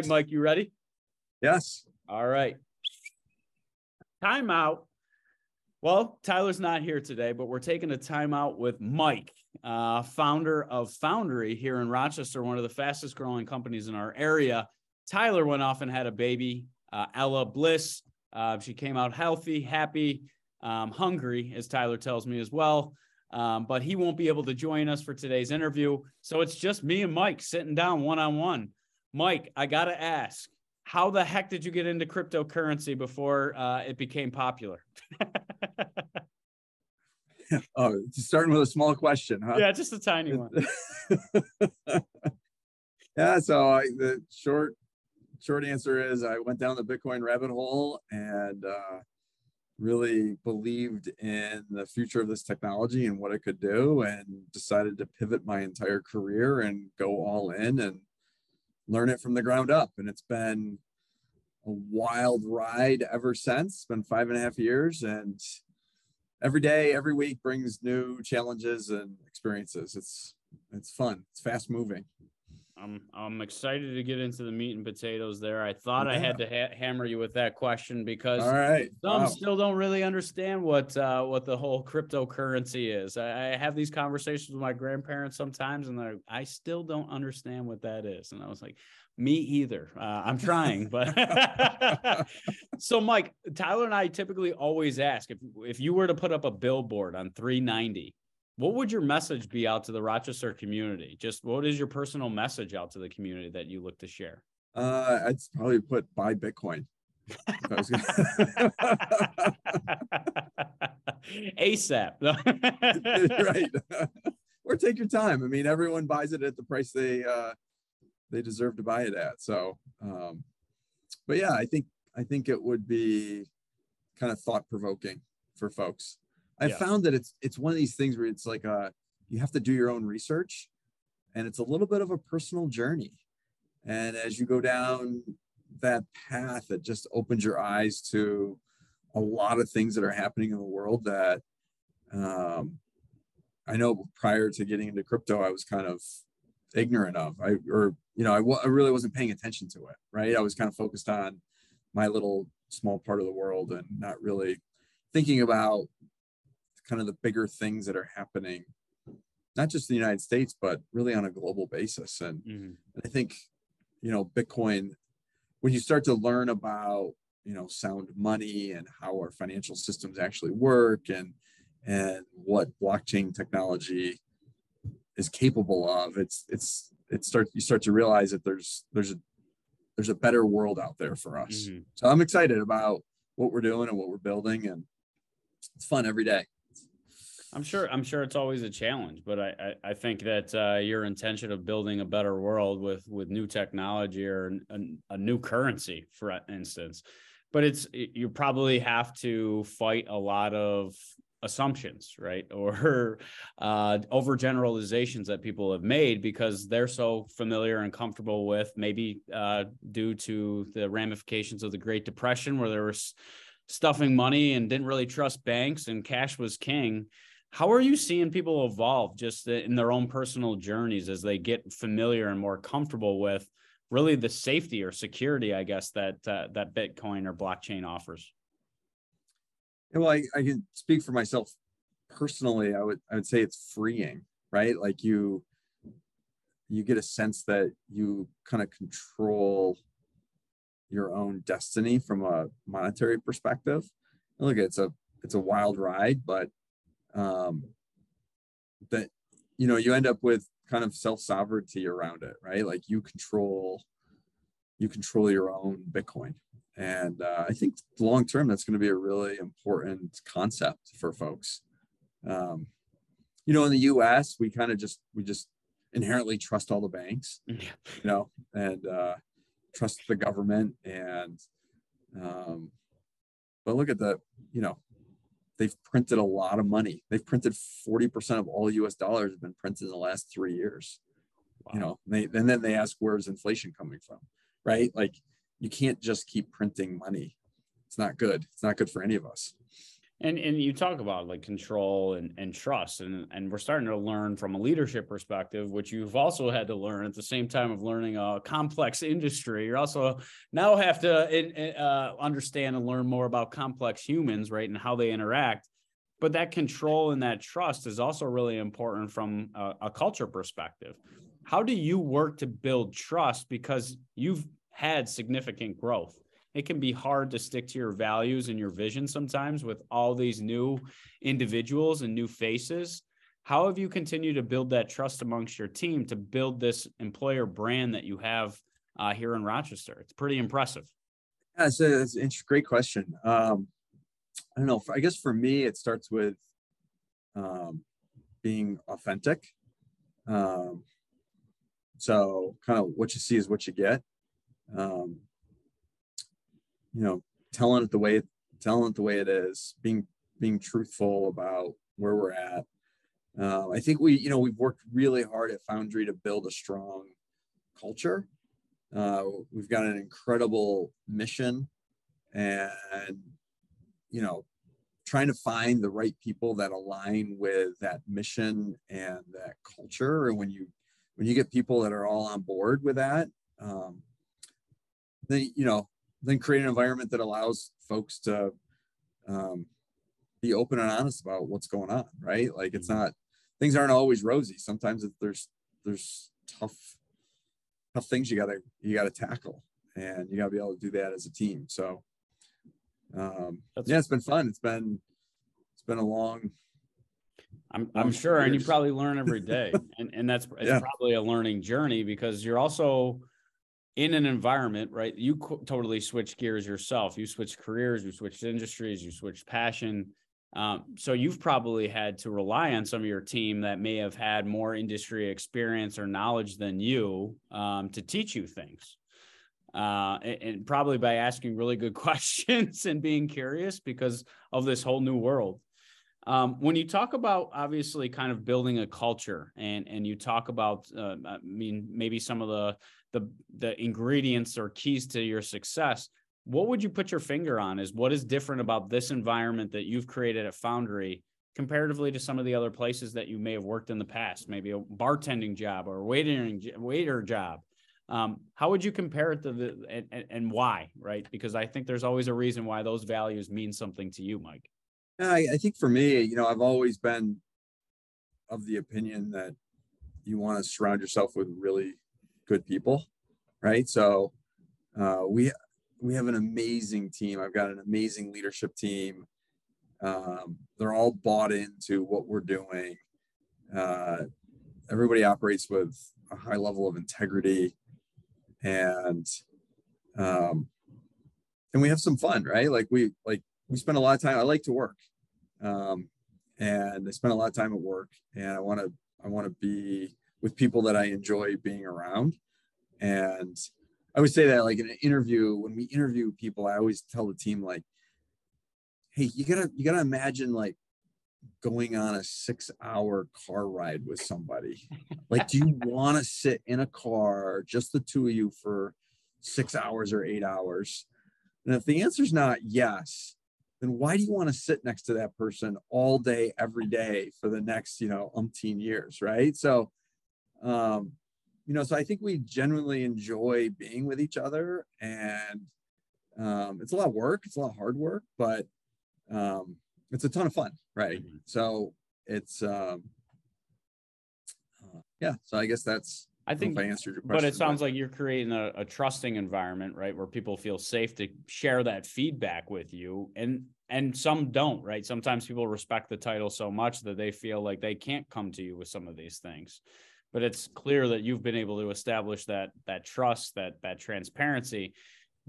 right, Mike, you ready? Yes. All right. Timeout. Well, Tyler's not here today, but we're taking a timeout with Mike, uh, founder of Foundry here in Rochester, one of the fastest growing companies in our area. Tyler went off and had a baby, uh, Ella Bliss. Uh, she came out healthy, happy, um, hungry, as Tyler tells me as well. Um, but he won't be able to join us for today's interview. So it's just me and Mike sitting down one on one. Mike, I got to ask, how the heck did you get into cryptocurrency before uh, it became popular? oh, starting with a small question, huh? Yeah, just a tiny one. yeah, so I, the short short answer is I went down the Bitcoin rabbit hole and uh, really believed in the future of this technology and what it could do, and decided to pivot my entire career and go all in and learn it from the ground up. And it's been a wild ride ever since. It's been five and a half years, and every day, every week brings new challenges and experiences. It's it's fun. It's fast moving. I'm I'm excited to get into the meat and potatoes there. I thought yeah. I had to ha- hammer you with that question because all right, some wow. still don't really understand what uh, what the whole cryptocurrency is. I, I, have these conversations with my grandparents sometimes, and I still don't understand what that is. And I was like, me either. Uh, I'm trying, but so Mike, Tyler and I typically always ask if if you were to put up a billboard on 390 what would your message be out to the Rochester community? Just what is your personal message out to the community that you look to share? Uh, I'd probably put buy Bitcoin. ASAP. right. or take your time. I mean, everyone buys it at the price they uh, they deserve to buy it at. So, um, but yeah, I think I think it would be kind of thought provoking for folks. I yeah. found that it's it's one of these things where it's like uh you have to do your own research and it's a little bit of a personal journey. And as you go down that path, it just opens your eyes to a lot of things that are happening in the world that um, I know prior to getting into crypto, I was kind of ignorant of. I or you know, I, w- I really wasn't paying attention to it. Right, I was kind of focused on my little small part of the world and not really thinking about kind of the bigger things that are happening, not just in the United States, but really on a global basis. And, mm-hmm. and I think, you know, Bitcoin, when you start to learn about, you know, sound money and how our financial systems actually work and, and what blockchain technology is capable of, it's, it's, it starts, you start to realize that there's, there's a, there's a better world out there for us. Mm-hmm. So I'm excited about what we're doing and what we're building and it's fun every day. I'm sure. I'm sure it's always a challenge, but I I, I think that uh, your intention of building a better world with with new technology or a, a new currency, for instance, but it's you probably have to fight a lot of assumptions, right, or uh, overgeneralizations that people have made because they're so familiar and comfortable with, maybe uh, due to the ramifications of the Great Depression, where there was stuffing money and didn't really trust banks and cash was king how are you seeing people evolve just in their own personal journeys as they get familiar and more comfortable with really the safety or security, I guess that uh, that Bitcoin or blockchain offers? Well, I, I can speak for myself personally. I would I would say it's freeing, right? Like you you get a sense that you kind of control your own destiny from a monetary perspective. And look, it's a it's a wild ride, but um, that you know you end up with kind of self sovereignty around it, right? Like you control you control your own Bitcoin, and uh, I think long term that's going to be a really important concept for folks. Um, you know, in the U.S., we kind of just we just inherently trust all the banks, you know, and uh, trust the government and um, but look at the you know they've printed a lot of money. They've printed 40% of all US dollars have been printed in the last three years. Wow. You know, they, and then they ask, where's inflation coming from? Right? Like you can't just keep printing money. It's not good. It's not good for any of us. And and you talk about like control and, and trust and and we're starting to learn from a leadership perspective, which you've also had to learn at the same time of learning a complex industry. You also now have to uh, understand and learn more about complex humans, right, and how they interact. But that control and that trust is also really important from a, a culture perspective. How do you work to build trust because you've had significant growth? It can be hard to stick to your values and your vision sometimes with all these new individuals and new faces. How have you continued to build that trust amongst your team to build this employer brand that you have uh, here in Rochester? It's pretty impressive. Yeah, it's a, it's a great question. Um, I don't know. I guess for me, it starts with um, being authentic. Um, so, kind of what you see is what you get. Um, you know, telling it the way telling it the way it is, being being truthful about where we're at. Uh, I think we, you know, we've worked really hard at Foundry to build a strong culture. Uh, we've got an incredible mission, and you know, trying to find the right people that align with that mission and that culture. And when you when you get people that are all on board with that, um, then you know then create an environment that allows folks to um, be open and honest about what's going on right? Like it's mm-hmm. not things aren't always rosy. Sometimes there's there's tough tough things you gotta you gotta tackle and you gotta be able to do that as a team. So um yeah it's been fun. It's been it's been a long I'm, I'm sure and you probably learn every day and and that's it's yeah. probably a learning journey because you're also in an environment, right? You co- totally switch gears yourself. You switch careers, you switched industries, you switched passion. Um, so you've probably had to rely on some of your team that may have had more industry experience or knowledge than you um, to teach you things. Uh, and, and probably by asking really good questions and being curious because of this whole new world. Um, when you talk about obviously kind of building a culture and and you talk about uh, I mean maybe some of the the the ingredients or keys to your success what would you put your finger on is what is different about this environment that you've created at foundry comparatively to some of the other places that you may have worked in the past maybe a bartending job or a waitering waiter job? Um, how would you compare it to the and, and why right? Because i think there's always a reason why those values mean something to you mike I, I think for me you know i've always been of the opinion that you want to surround yourself with really good people, right? So uh, we we have an amazing team. I've got an amazing leadership team. Um, they're all bought into what we're doing. Uh, everybody operates with a high level of integrity, and um, and we have some fun, right? Like we like we spend a lot of time. I like to work, um, and I spend a lot of time at work, and I want to I want to be with people that I enjoy being around. And I would say that like in an interview, when we interview people, I always tell the team like, hey, you gotta you gotta imagine like going on a six hour car ride with somebody. like, do you want to sit in a car, just the two of you for six hours or eight hours? And if the answer is not yes, then why do you want to sit next to that person all day, every day for the next, you know, umpteen years, right? So um, you know, so I think we genuinely enjoy being with each other, and um, it's a lot of work. It's a lot of hard work, but um, it's a ton of fun, right? Mm-hmm. So it's um, uh, yeah. So I guess that's I think I answered your question. But it sounds but... like you're creating a, a, trusting environment, right? Where people feel safe to share that feedback with you. And and some don't, right? Sometimes people respect the title so much that they feel like they can't come to you with some of these things but it's clear that you've been able to establish that that trust that that transparency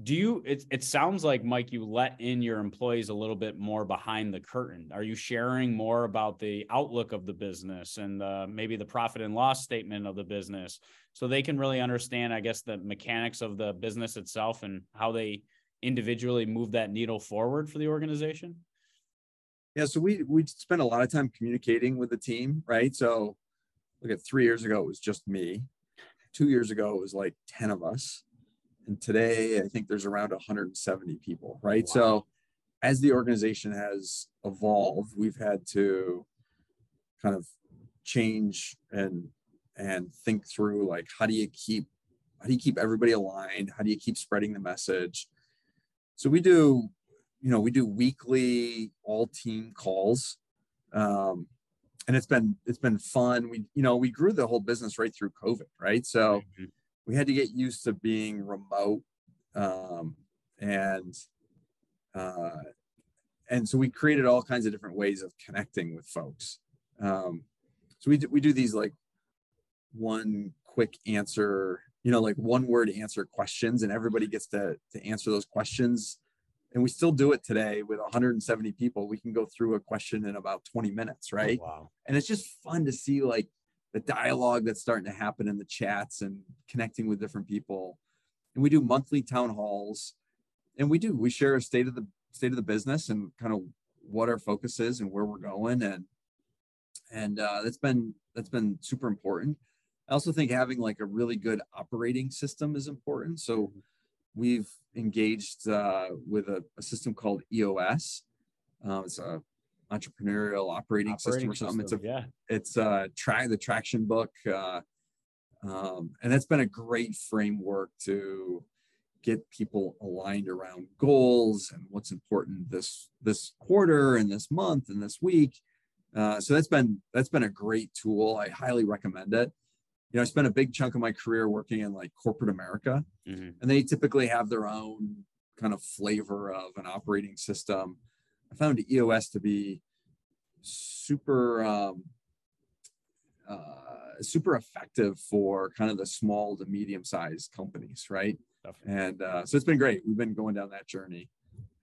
do you it, it sounds like mike you let in your employees a little bit more behind the curtain are you sharing more about the outlook of the business and uh, maybe the profit and loss statement of the business so they can really understand i guess the mechanics of the business itself and how they individually move that needle forward for the organization yeah so we we spend a lot of time communicating with the team right so look at three years ago, it was just me. Two years ago, it was like 10 of us. And today, I think there's around 170 people, right? Wow. So as the organization has evolved, we've had to kind of change and and think through like how do you keep how do you keep everybody aligned? How do you keep spreading the message? So we do, you know, we do weekly all team calls. Um, and it's been it's been fun. We, you know, we grew the whole business right through COVID, right? So mm-hmm. We had to get used to being remote. Um, and uh, and so we created all kinds of different ways of connecting with folks. Um, so we do, we do these like one quick answer, you know, like one word answer questions, and everybody gets to to answer those questions. And we still do it today with 170 people. We can go through a question in about 20 minutes, oh, right? Oh, wow. And it's just fun to see like the dialogue that's starting to happen in the chats and connecting with different people. And we do monthly town halls. And we do we share a state of the state of the business and kind of what our focus is and where we're going. And and uh, that's been that's been super important. I also think having like a really good operating system is important. So we've engaged uh, with a, a, system called eos um, it's a entrepreneurial operating, operating system or something system, it's a yeah it's uh try the traction book uh, um, and that's been a great framework to get people aligned around goals and what's important this this quarter and this month and this week. Uh, so that's been that's been a great tool. I highly recommend it. You know, I spent a big chunk of my career working in like corporate America, mm-hmm. and they typically have their own kind of flavor of an operating system. I found EOS to be super um, uh, super effective for kind of the small to medium sized companies, right? Definitely. And uh, so it's been great. We've been going down that journey.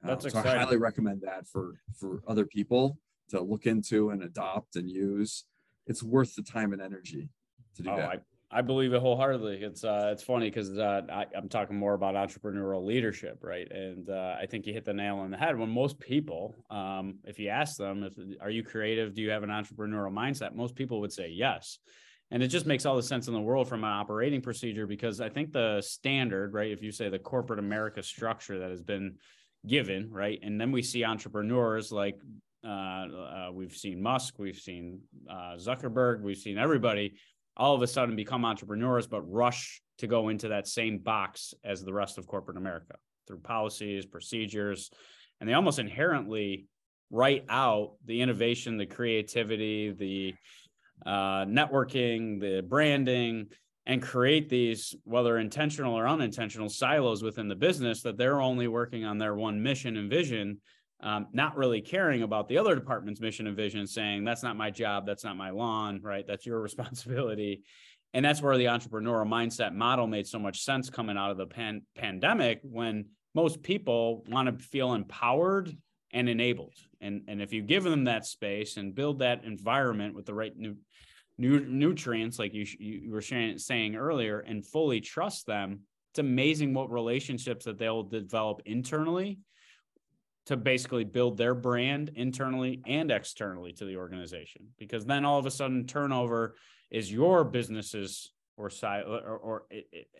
That's um, so exciting. I highly recommend that for for other people to look into and adopt and use. It's worth the time and energy to do oh, that. I, I believe it wholeheartedly. It's uh, it's funny because uh, I, am talking more about entrepreneurial leadership, right? And uh, I think you hit the nail on the head. When most people, um, if you ask them, if are you creative, do you have an entrepreneurial mindset? Most people would say yes and it just makes all the sense in the world from an operating procedure because i think the standard right if you say the corporate america structure that has been given right and then we see entrepreneurs like uh, uh, we've seen musk we've seen uh, zuckerberg we've seen everybody all of a sudden become entrepreneurs but rush to go into that same box as the rest of corporate america through policies procedures and they almost inherently write out the innovation the creativity the uh, networking, the branding, and create these, whether intentional or unintentional, silos within the business that they're only working on their one mission and vision, um, not really caring about the other department's mission and vision, saying, that's not my job, that's not my lawn, right? That's your responsibility. And that's where the entrepreneurial mindset model made so much sense coming out of the pan- pandemic when most people want to feel empowered and enabled. And, and if you give them that space and build that environment with the right new, new nutrients, like you, you were saying earlier, and fully trust them, it's amazing what relationships that they'll develop internally to basically build their brand internally and externally to the organization. Because then all of a sudden, turnover is your business's or side or, or,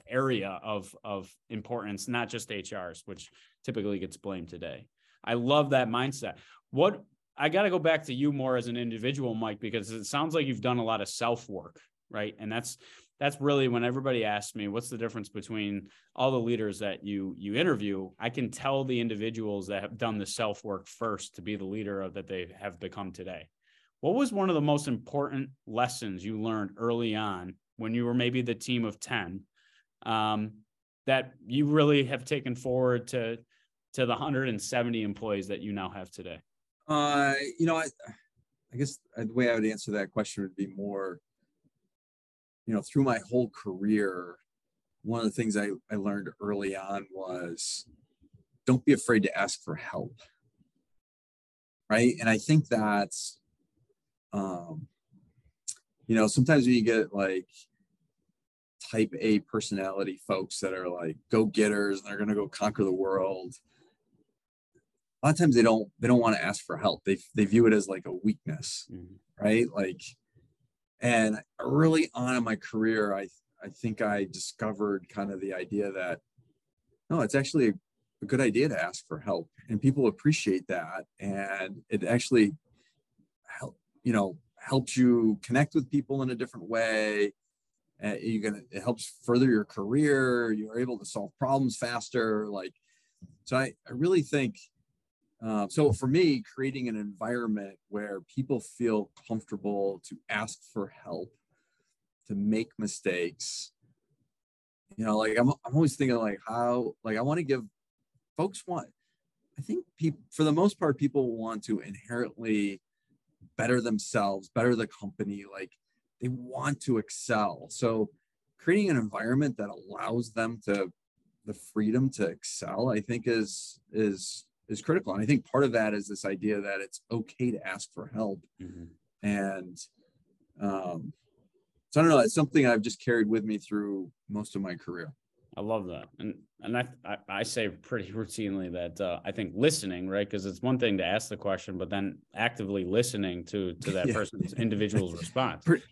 area of of importance, not just HR's, which typically gets blamed today. I love that mindset. What I got to go back to you more as an individual, Mike, because it sounds like you've done a lot of self work, right? And that's that's really when everybody asks me what's the difference between all the leaders that you you interview i can tell the individuals that have done the self work first to be the leader of that they have become today what was one of the most important lessons you learned early on when you were maybe the team of 10 um, that you really have taken forward to to the 170 employees that you now have today? Uh, you know, I, I guess the way I would answer that question would be more, you know, through my whole career, one of the things I, I learned early on was don't be afraid to ask for help. Right. And I think that's, um, you know, sometimes when you get like type A personality folks that are like go getters and they're going to go conquer the world, a lot of times they don't they don't want to ask for help they they view it as like a weakness mm-hmm. right like and early on in my career i i think i discovered kind of the idea that no it's actually a good idea to ask for help and people appreciate that. And it actually help you know helps you connect with people in a different way. You gonna it helps further your career. You're able to solve problems faster like so i, I really think uh, so for me creating an environment where people feel comfortable to ask for help to make mistakes you know like i'm, I'm always thinking like how like i want to give folks want i think people for the most part people want to inherently better themselves better the company like they want to excel. So creating an environment that allows them to the freedom to excel i think is is is critical and i think part of that is this idea that it's okay to ask for help mm-hmm. and um so i don't know it's something i've just carried with me through most of my career I love that, and and I I, I say pretty routinely that uh, I think listening, right? Because it's one thing to ask the question, but then actively listening to to that yeah. person's individual's response. Pretty,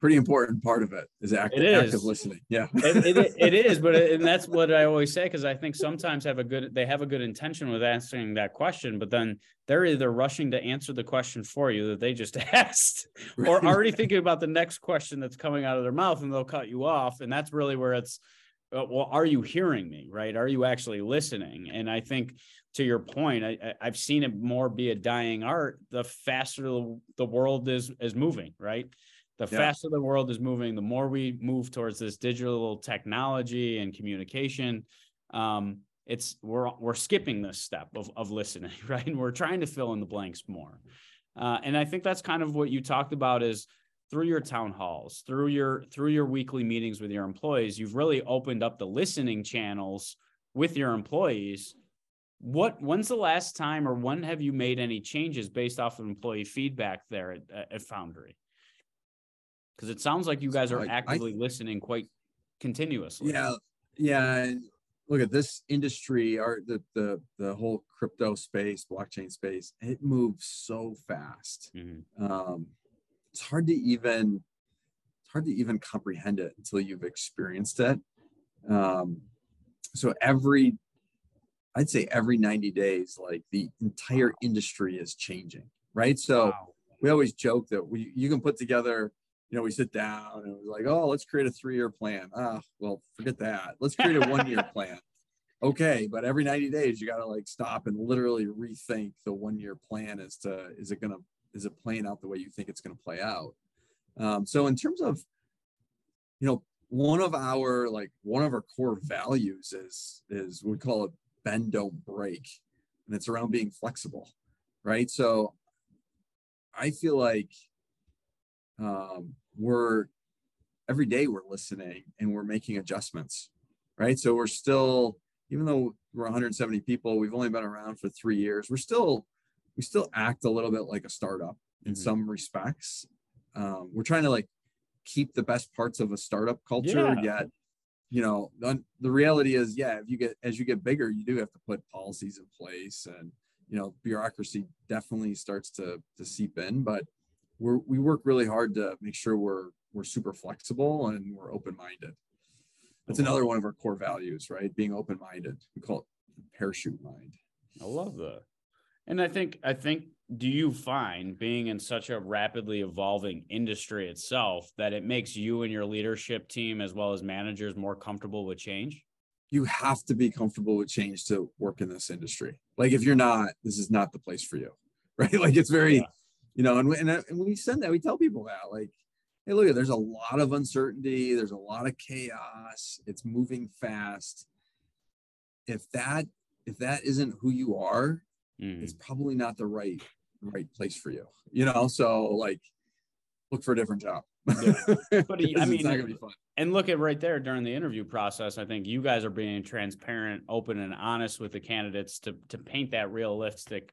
pretty important part of it is active, it is. active listening. Yeah, it, it, it is, but and that's what I always say because I think sometimes have a good they have a good intention with answering that question, but then they're either rushing to answer the question for you that they just asked, or already thinking about the next question that's coming out of their mouth, and they'll cut you off, and that's really where it's uh, well are you hearing me right? Are you actually listening? And i think to your point I, i've seen it more be a dying art the faster the world is is moving right the yeah. faster the world is moving the more we move towards this digital technology and communication. Um, it's we're we're skipping this step of, of listening right? And we're trying to fill in the blanks more. Uh, and i think that's kind of what you talked about is through your town halls through your through your weekly meetings with your employees you've really opened up the listening channels with your employees. What when's the last time or when have you made any changes based off of employee feedback there at, at foundry because it sounds like you guys are actively I, listening quite continuously. Yeah. Yeah look at this industry our the the, the whole crypto space blockchain space it moves so fast. Mm-hmm. um it's hard to even it's hard to even comprehend it until you've experienced it. Um, so every i'd say every 90 days like the entire industry is changing right? So wow. we always joke that we you can put together you know we sit down and it was like oh let's create a three-year plan. Ah well forget that. Let's create a one-year plan. Okay but every 90 days you got to like stop and literally rethink the one-year plan as to is it going to is it playing out the way you think it's going to play out? Um, so in terms of you know one of our like one of our core values is is we call it bend don't break and it's around being flexible right? So i feel like um, we're every day we're listening and we're making adjustments right so we're still even though we're 170 people we've only been around for three years we're still we still act a little bit like a startup in mm-hmm. some respects. Um, we're trying to like keep the best parts of a startup culture, yeah. yet you know the reality is yeah if you get as you get bigger you do have to put policies in place and you know bureaucracy definitely starts to to seep in but we're we work really hard to make sure we're we're super flexible and we're open-minded that's another one of our core values right being open-minded we call it parachute mind i love that and I think I think do you find being in such a rapidly evolving industry itself that it makes you and your leadership team as well as managers more comfortable with change? You have to be comfortable with change to work in this industry. Like if you're not, this is not the place for you. Right? Like it's very, yeah. You know, and, and, and we send that, we tell people that like, hey, look, there's a lot of uncertainty, there's a lot of chaos, it's moving fast. If that if that isn't who you are, mm. it's probably not the right right place for you. You know, so like look for a different job. Yeah. But I mean, not gonna be fun. And look at right there during the interview process. I think you guys are being transparent, open, and honest with the candidates to to paint that realistic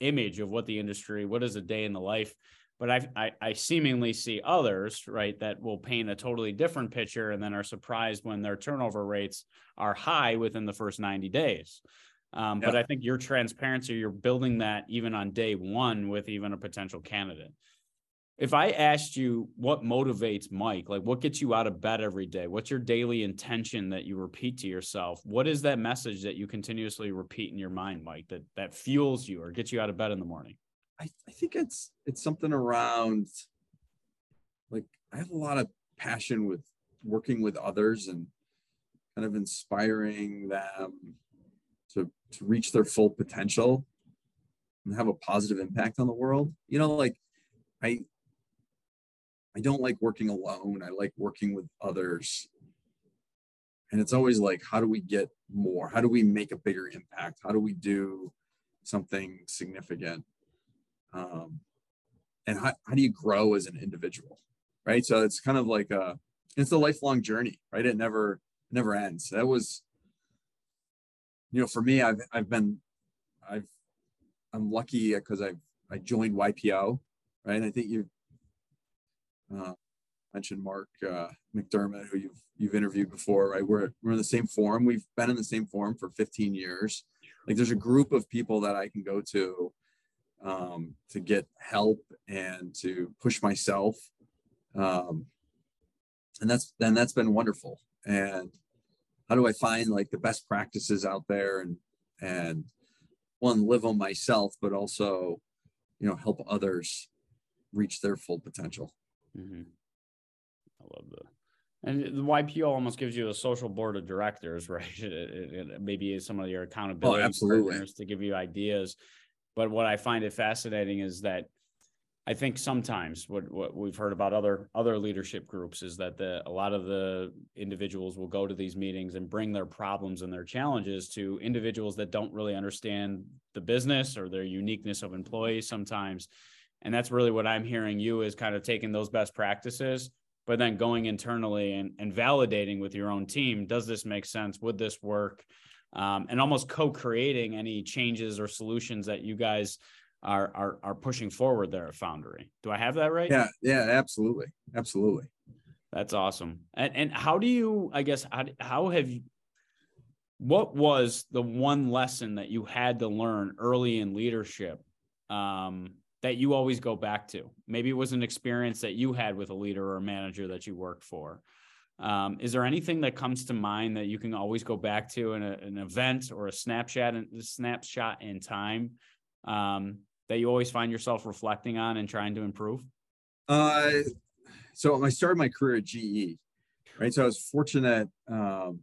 image of what the industry, what is a day in the life. But I, I, I seemingly see others right that will paint a totally different picture and then are surprised when their turnover rates are high within the first 90 days. Um, yeah. But I think your transparency, you're building that even on day one with even a potential candidate. If I asked you what motivates Mike, like what gets you out of bed every day, what's your daily intention that you repeat to yourself? What is that message that you continuously repeat in your mind, Mike, that that fuels you or gets you out of bed in the morning? I, I think it's it's something around like I have a lot of passion with working with others and kind of inspiring them to to reach their full potential and have a positive impact on the world. You know, like I I don't like working alone. I like working with others. And it's always like, how do we get more? How do we make a bigger impact? How do we do something significant? Um, and how, how do you grow as an individual? Right. So it's kind of like a, it's a lifelong journey, right? It never, never ends. That was, you know, for me, I've, I've been, I've, I'm lucky because I've, I joined YPO, right? And I think you uh, mentioned Mark uh, McDermott, who you've you've interviewed before, right? We're we're in the same forum. We've been in the same forum for 15 years. Like, there's a group of people that I can go to um, to get help and to push myself, um, and that's and that's been wonderful. And how do I find like the best practices out there and and one live on myself, but also you know help others reach their full potential. Mm-hmm. I love that. And the YPO almost gives you a social board of directors, right? It, it, it, maybe some of your accountability oh, absolutely. partners to give you ideas. But what I find it fascinating is that I think sometimes what, what we've heard about other other leadership groups is that the a lot of the individuals will go to these meetings and bring their problems and their challenges to individuals that don't really understand the business or their uniqueness of employees sometimes and that's really what I'm hearing you is kind of taking those best practices, but then going internally and, and validating with your own team. Does this make sense? Would this work? Um, and almost co-creating any changes or solutions that you guys are, are are pushing forward there at Foundry. Do I have that right? Yeah, yeah, absolutely, absolutely. That's awesome. And and how do you? I guess how how have you? What was the one lesson that you had to learn early in leadership um, that you always go back to? Maybe it was an experience that you had with a leader or a manager that you worked for. Um, is there anything that comes to mind that you can always go back to in a, an event or a snapshot, a snapshot in time um, that you always find yourself reflecting on and trying to improve? Uh, so I started my career at GE, right? So I was fortunate. Um,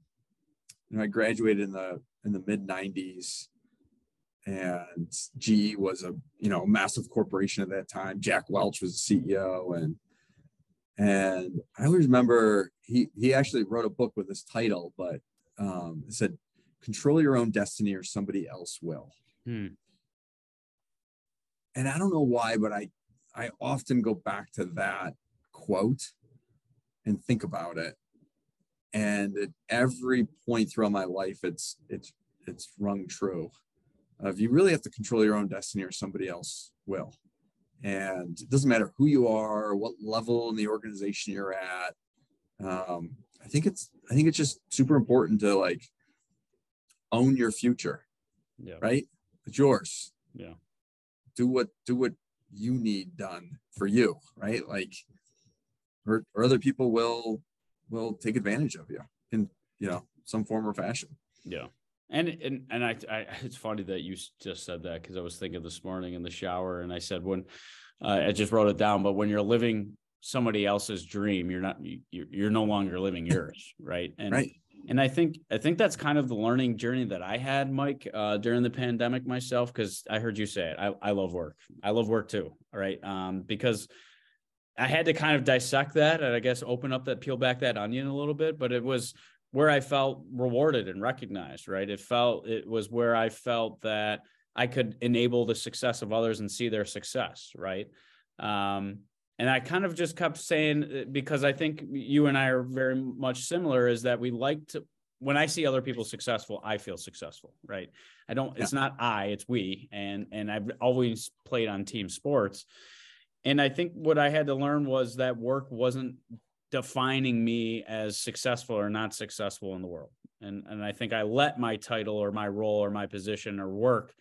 you know, I graduated in the in the mid '90s, and GE was a you know massive corporation at that time. Jack Welch was the CEO, and and I always remember he he actually wrote a book with this title, but um, it said "Control your own destiny, or somebody else will." Hmm. And I don't know why, but I I often go back to that quote and think about it. And at every point throughout my life, it's it's it's rung true of you really have to control your own destiny or somebody else will. And it doesn't matter who you are, what level in the organization you're at. Um, I think it's I think it's just super important to like own your future. Yeah. Right? It's yours. Yeah. Do what do what you need done for you, right? Like or, or other people will will take advantage of you in you know some form or fashion. Yeah. And and and I, I it's funny that you just said that because I was thinking this morning in the shower and I said when uh, I just wrote it down, but when you're living somebody else's dream, you're not you're, you're no longer living yours, right? And right. and I think I think that's kind of the learning journey that I had, Mike, uh, during the pandemic myself, because I heard you say it. I, I love work. I love work too, right? Um, because I had to kind of dissect that and I guess open up that peel back that onion a little bit, but it was where I felt rewarded and recognized, right? It felt it was where I felt that I could enable the success of others and see their success, right? Um, and I kind of just kept saying uh, because I think you and I are very much similar is that we like to when I see other people successful, I feel successful, right? I don't yeah. it's not I, it's we and and I've always played on team sports. And I think what I had to learn was that work wasn't defining me as successful or not successful in the world. And and I think I let my title or my role or my position or work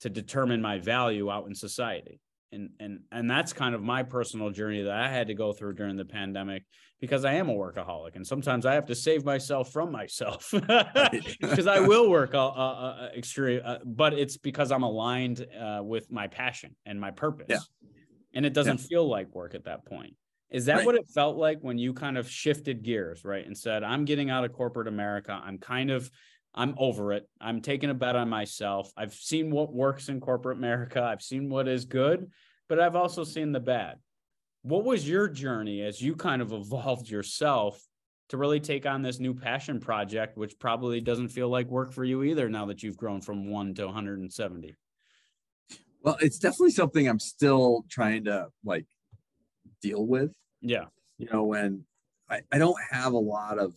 to determine my value out in society. and and and that's kind of my personal journey that I had to go through during the pandemic because I am a workaholic and sometimes I have to save myself from myself because I will work uh, uh, uh, extreme, uh, but it's because I'm aligned uh, with my passion and my purpose, Yeah. and it doesn't Yeah. feel like work at that point. Is that Right. what it felt like when you kind of shifted gears, right, and said, "I'm getting out of corporate America. I'm kind of I'm over it. I'm taking a bet on myself. I've seen what works in corporate America. I've seen what is good, but I've also seen the bad. What was your journey as you kind of evolved yourself to really take on this new passion project, which probably doesn't feel like work for you either now that you've grown from one to 170? Well, it's definitely something I'm still trying to like deal with. Yeah. You know, when I, I don't have a lot of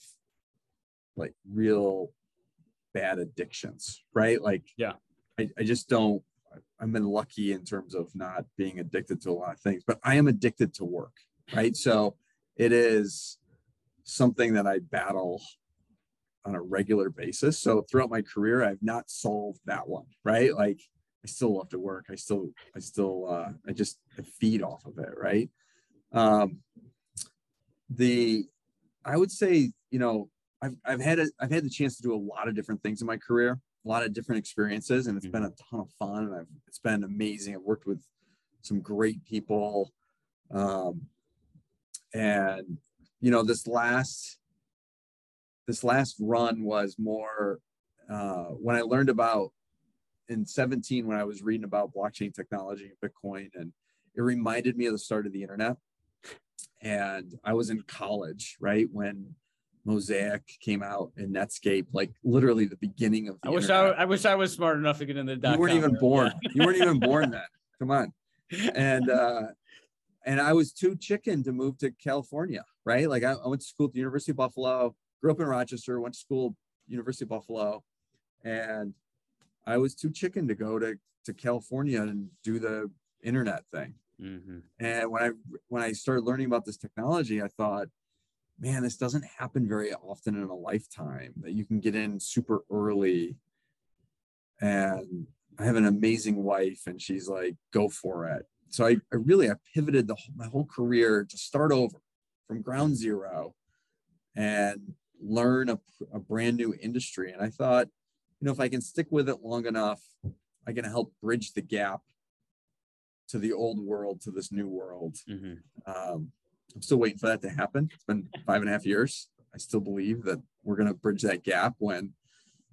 like real bad addictions, right? Like, Yeah. I, I just don't. I've been lucky in terms of not being addicted to a lot of things, but I am addicted to work, right? So it is something that I battle on a regular basis. So throughout my career, I've not solved that one, right? Like I still love to work. I still, I still, uh, I just I feed off of it, right? Um, the, I would say, you know, I've, I've had a, I've had the chance to do a lot of different things in my career, a lot of different experiences, and it's been a ton of fun. And I've, it's been amazing. I've worked with some great people, um, and you know, this last, this last run was more uh, when I learned about in 17 when I was reading about blockchain technology and Bitcoin, and it reminded me of the start of the internet. And I was in college, right when Mosaic came out and Netscape, like literally the beginning of the I wish I, internet. I wish I was smart enough to get in the you weren't even born. You weren't even born then. Come on. And uh and I was too chicken to move to California, right? Like I, I went to school at the University of Buffalo, grew up in Rochester, went to school University of Buffalo, and I was too chicken to go to to California and do the internet thing. Mhm. And when I when I started learning about this technology, I thought, man, this doesn't happen very often in a lifetime that you can get in super early. And I have an amazing wife, and she's like, go for it. So I, I really I pivoted the my whole career to start over from ground zero and learn a, a brand new industry. And I thought, you know, if I can stick with it long enough, I can help bridge the gap to the old world to this new world. Mhm. Um, I'm still waiting for that to happen. It's been five and a half years. I still believe that we're going to bridge that gap when,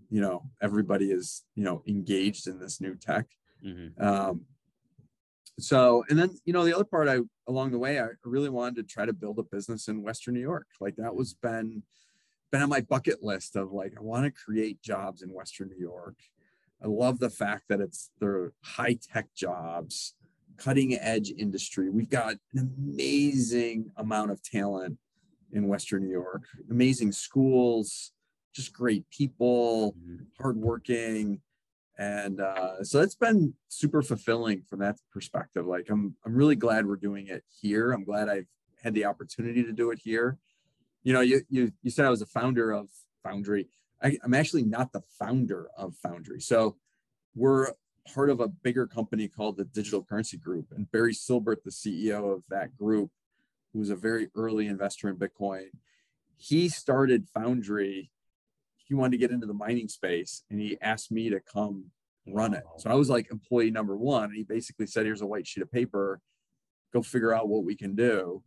you know, everybody is, you know, engaged in this new tech. Mhm. Um, so, and then, you know, the other part I, along the way, I really wanted to try to build a business in Western New York. Like that was been, been on my bucket list of like, I want to create jobs in Western New York. I love the fact that it's the high tech jobs, cutting edge industry. We've got an amazing amount of talent in Western New York, amazing schools, just great people, Mhm. hardworking. And uh, so it's been super fulfilling from that perspective. Like I'm, I'm really glad we're doing it here. I'm glad I've had the opportunity to do it here. You know, you you you said I was a founder of Foundry. I, I'm actually not the founder of Foundry. So we're part of a bigger company called the Digital Currency Group. And Barry Silbert, the CEO of that group, who was a very early investor in Bitcoin, he started Foundry. He wanted to get into the mining space and he asked me to come run it. So I was like employee number one. And he basically said, Here's a white sheet of paper. Go figure out what we can do.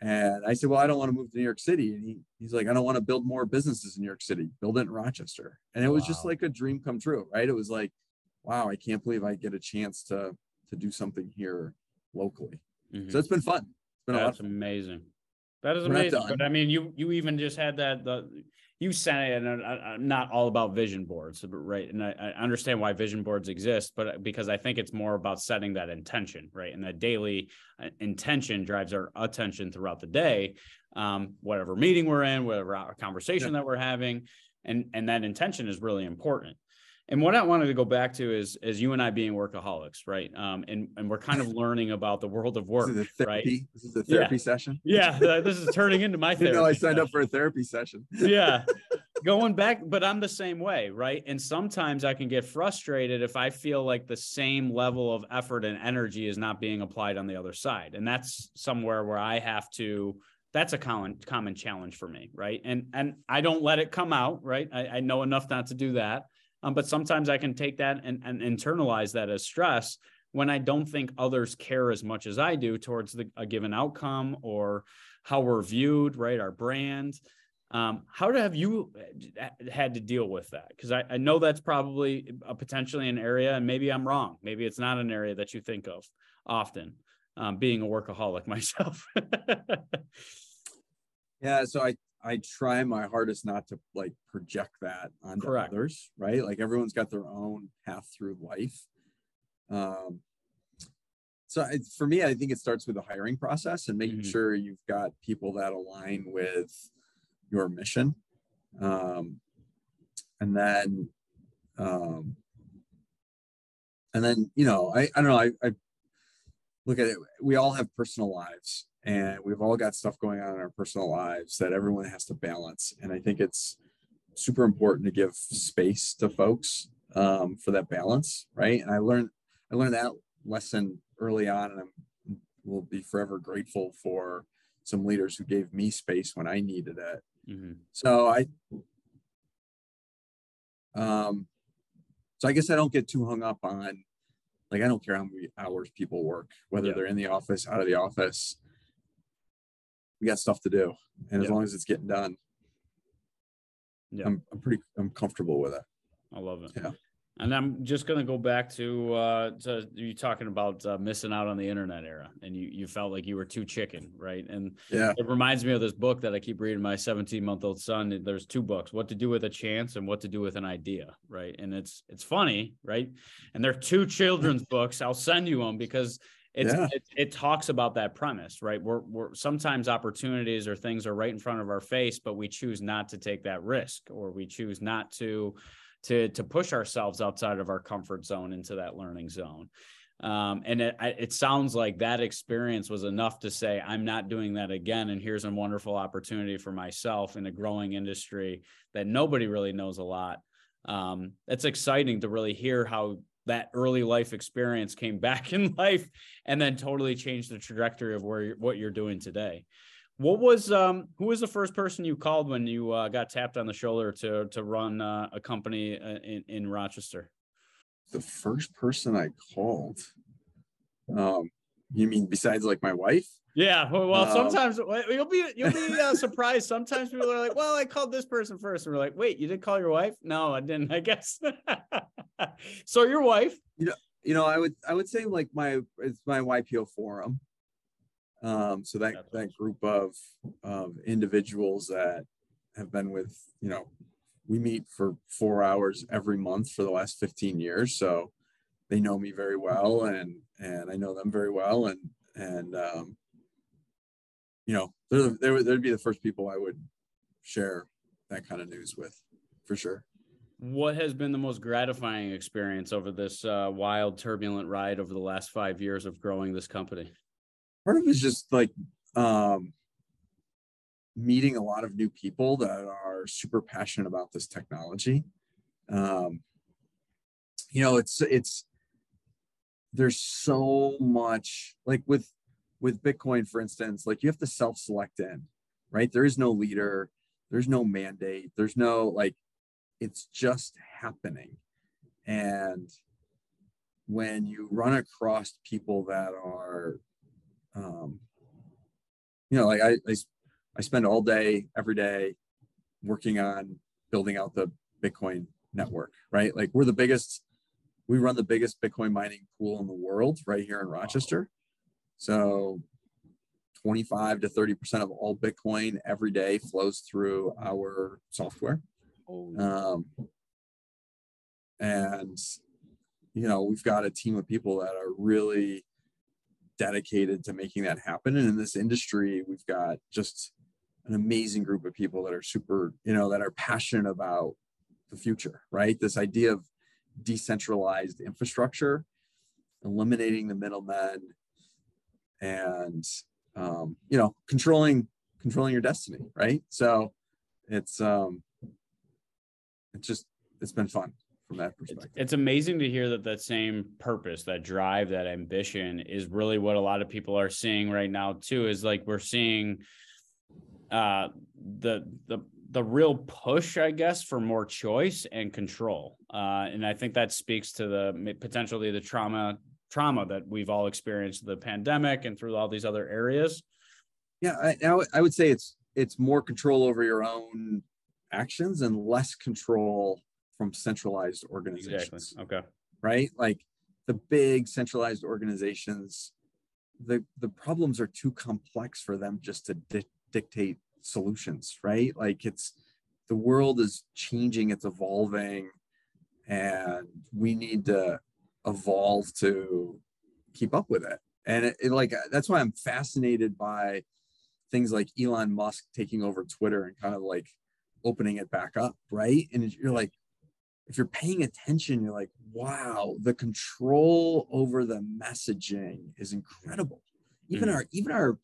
And I said, Well, I don't want to move to New York City. And he, he's like, I don't want to build more businesses in New York City, build it in Rochester. And it was just like a dream come true, right? It was like, wow, I can't believe I get a chance to to do something here locally. Mhm. So it's been fun. It's been a lot That's amazing. That is We're amazing. But I mean, you you even just had that the you said it, and I, I'm not all about vision boards, right? And I, I understand why vision boards exist, but uh, because I think it's more about setting that intention, right? And that daily uh, intention drives our attention throughout the day, um, whatever meeting we're in, whatever conversation that we're having, and and that intention is really important. And what I wanted to go back to is is you and I being workaholics, right? Um, and and we're kind of learning about the world of work, This is a right? therapy. This is a Yeah. therapy session. Yeah, this is turning into my therapy. didn't know I signed session. up for a therapy session. yeah going back, but I'm the same way, right? And sometimes I can get frustrated if I feel like the same level of effort and energy is not being applied on the other side. And that's somewhere where I have to that's a common common challenge for me, right? And and I don't let it come out, right? I, I know enough not to do that. Um, but sometimes I can take that and, and internalize that as stress when I don't think others care as much as I do towards the, a given outcome or how we're viewed, right? Our brand. Um, how have you had to deal with that? Because I, I know that's probably a potentially an area, and maybe I'm wrong. Maybe it's not an area that you think of often. Um, being a workaholic myself. yeah, so I I try my hardest not to like project that onto Correct. others, right? Like everyone's got their own path through life. Um, so I, for me, I think it starts with the hiring process and making mm-hmm. sure you've got people that align with your mission. Um, and then, um, and then, you know, I, I don't know, I, I look at it, we all have personal lives and we've all got stuff going on in our personal lives that everyone has to balance. And I think it's super important to give space to folks um, for that balance, right? And I learned, I learned that lesson early on, and I will be forever grateful for some leaders who gave me space when I needed it. Mm-hmm. So I, um, so I guess I don't get too hung up on, like I don't care how many hours people work, whether yeah. they're in the office, out of the office. We got stuff to do, and yeah. as long as it's getting done, yeah. I'm, I'm pretty I'm comfortable with it. I love it. Yeah. And I'm just going to go back to uh, to you talking about uh, missing out on the internet era, and you you felt like you were too chicken, right? And yeah, it reminds me of this book that I keep reading my 17 month old son. There's two books: What to Do with a Chance and What to Do with an Idea, right? And it's it's funny, right? And they're two children's books. I'll send you them because yeah. it, it, talks about that premise, right? We're we're sometimes opportunities or things are right in front of our face, but we choose not to take that risk, or we choose not to to to push ourselves outside of our comfort zone into that learning zone. Um, and it, it sounds like that experience was enough to say, I'm not doing that again. And here's a wonderful opportunity for myself in a growing industry that nobody really knows a lot. Um, it's exciting to really hear how that early life experience came back in life and then totally changed the trajectory of where you're, what you're doing today. What was um who was the first person you called when you uh, got tapped on the shoulder to to run uh, a company uh, in in Rochester? The first person I called. Um, you mean besides like my wife? Yeah. Well, um, sometimes you'll be you'll be uh, surprised. Sometimes people are like, "Well, I called this person first. and we're like, "Wait, you did call your wife?" No, I didn't. I guess. so your wife? You know, you know, I would I would say like my it's my YPO forum. Um, so that that group of of individuals that have been with, you know, we meet for four hours every month for the last 15 years. So they know me very well and and I know them very well and and um, you know they're, they're, they'd be the first people I would share that kind of news with for sure. What has been the most gratifying experience over this uh, wild, turbulent ride over the last five years of growing this company? part of it is just like um, meeting a lot of new people that are super passionate about this technology. Um, you know, it's it's there's so much like with with Bitcoin, for instance, like you have to self-select in, right? There is no leader, there's no mandate, there's no like it's just happening. And when you run across people that are um, you know, like I, I, I spend all day, every day working on building out the Bitcoin network, right? Like we're the biggest, we run the biggest Bitcoin mining pool in the world right here in Rochester. So 25 to 30% of all Bitcoin every day flows through our software. Um, and, you know, we've got a team of people that are really dedicated to making that happen. And in this industry, we've got just an amazing group of people that are super, you know, that are passionate about the future, right? This idea of decentralized infrastructure, eliminating the middlemen, and um, you know, controlling controlling your destiny, right? So it's um it's just it's been fun from that perspective. It's, it's amazing to hear that that same purpose, that drive, that ambition is really what a lot of people are seeing right now too. Is like we're seeing uh the the the real push, I guess, for more choice and control. Uh, and I think that speaks to the potentially the trauma trauma that we've all experienced the pandemic and through all these other areas. Yeah, I, I would say it's it's more control over your own actions and less control from centralized organizations. Exactly. Okay. Right? Like the big centralized organizations, the the problems are too complex for them just to di- dictate solutions, right? Like it's the world is changing, it's evolving, and we need to evolve to keep up with it. And it, it like that's why I'm fascinated by things like Elon Musk taking over Twitter and kind of like opening it back up, right? And you're like, if you're paying attention, you're like, wow, the control over the messaging is incredible. Even mm-hmm. our, even our,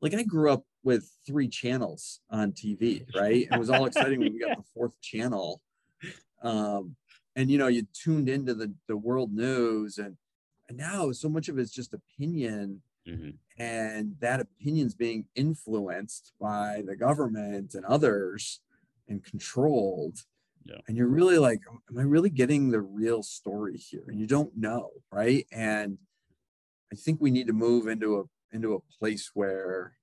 like I grew up with three channels on TV, right? It was all exciting when we got the fourth channel. Um, and you know, you tuned into the the world news and and now so much of it's just opinion mm-hmm. and that opinion's being influenced by the government and others and controlled. Yeah. and you're really like am i really getting the real story here? And you don't know right? And i think we need to move into a into a place where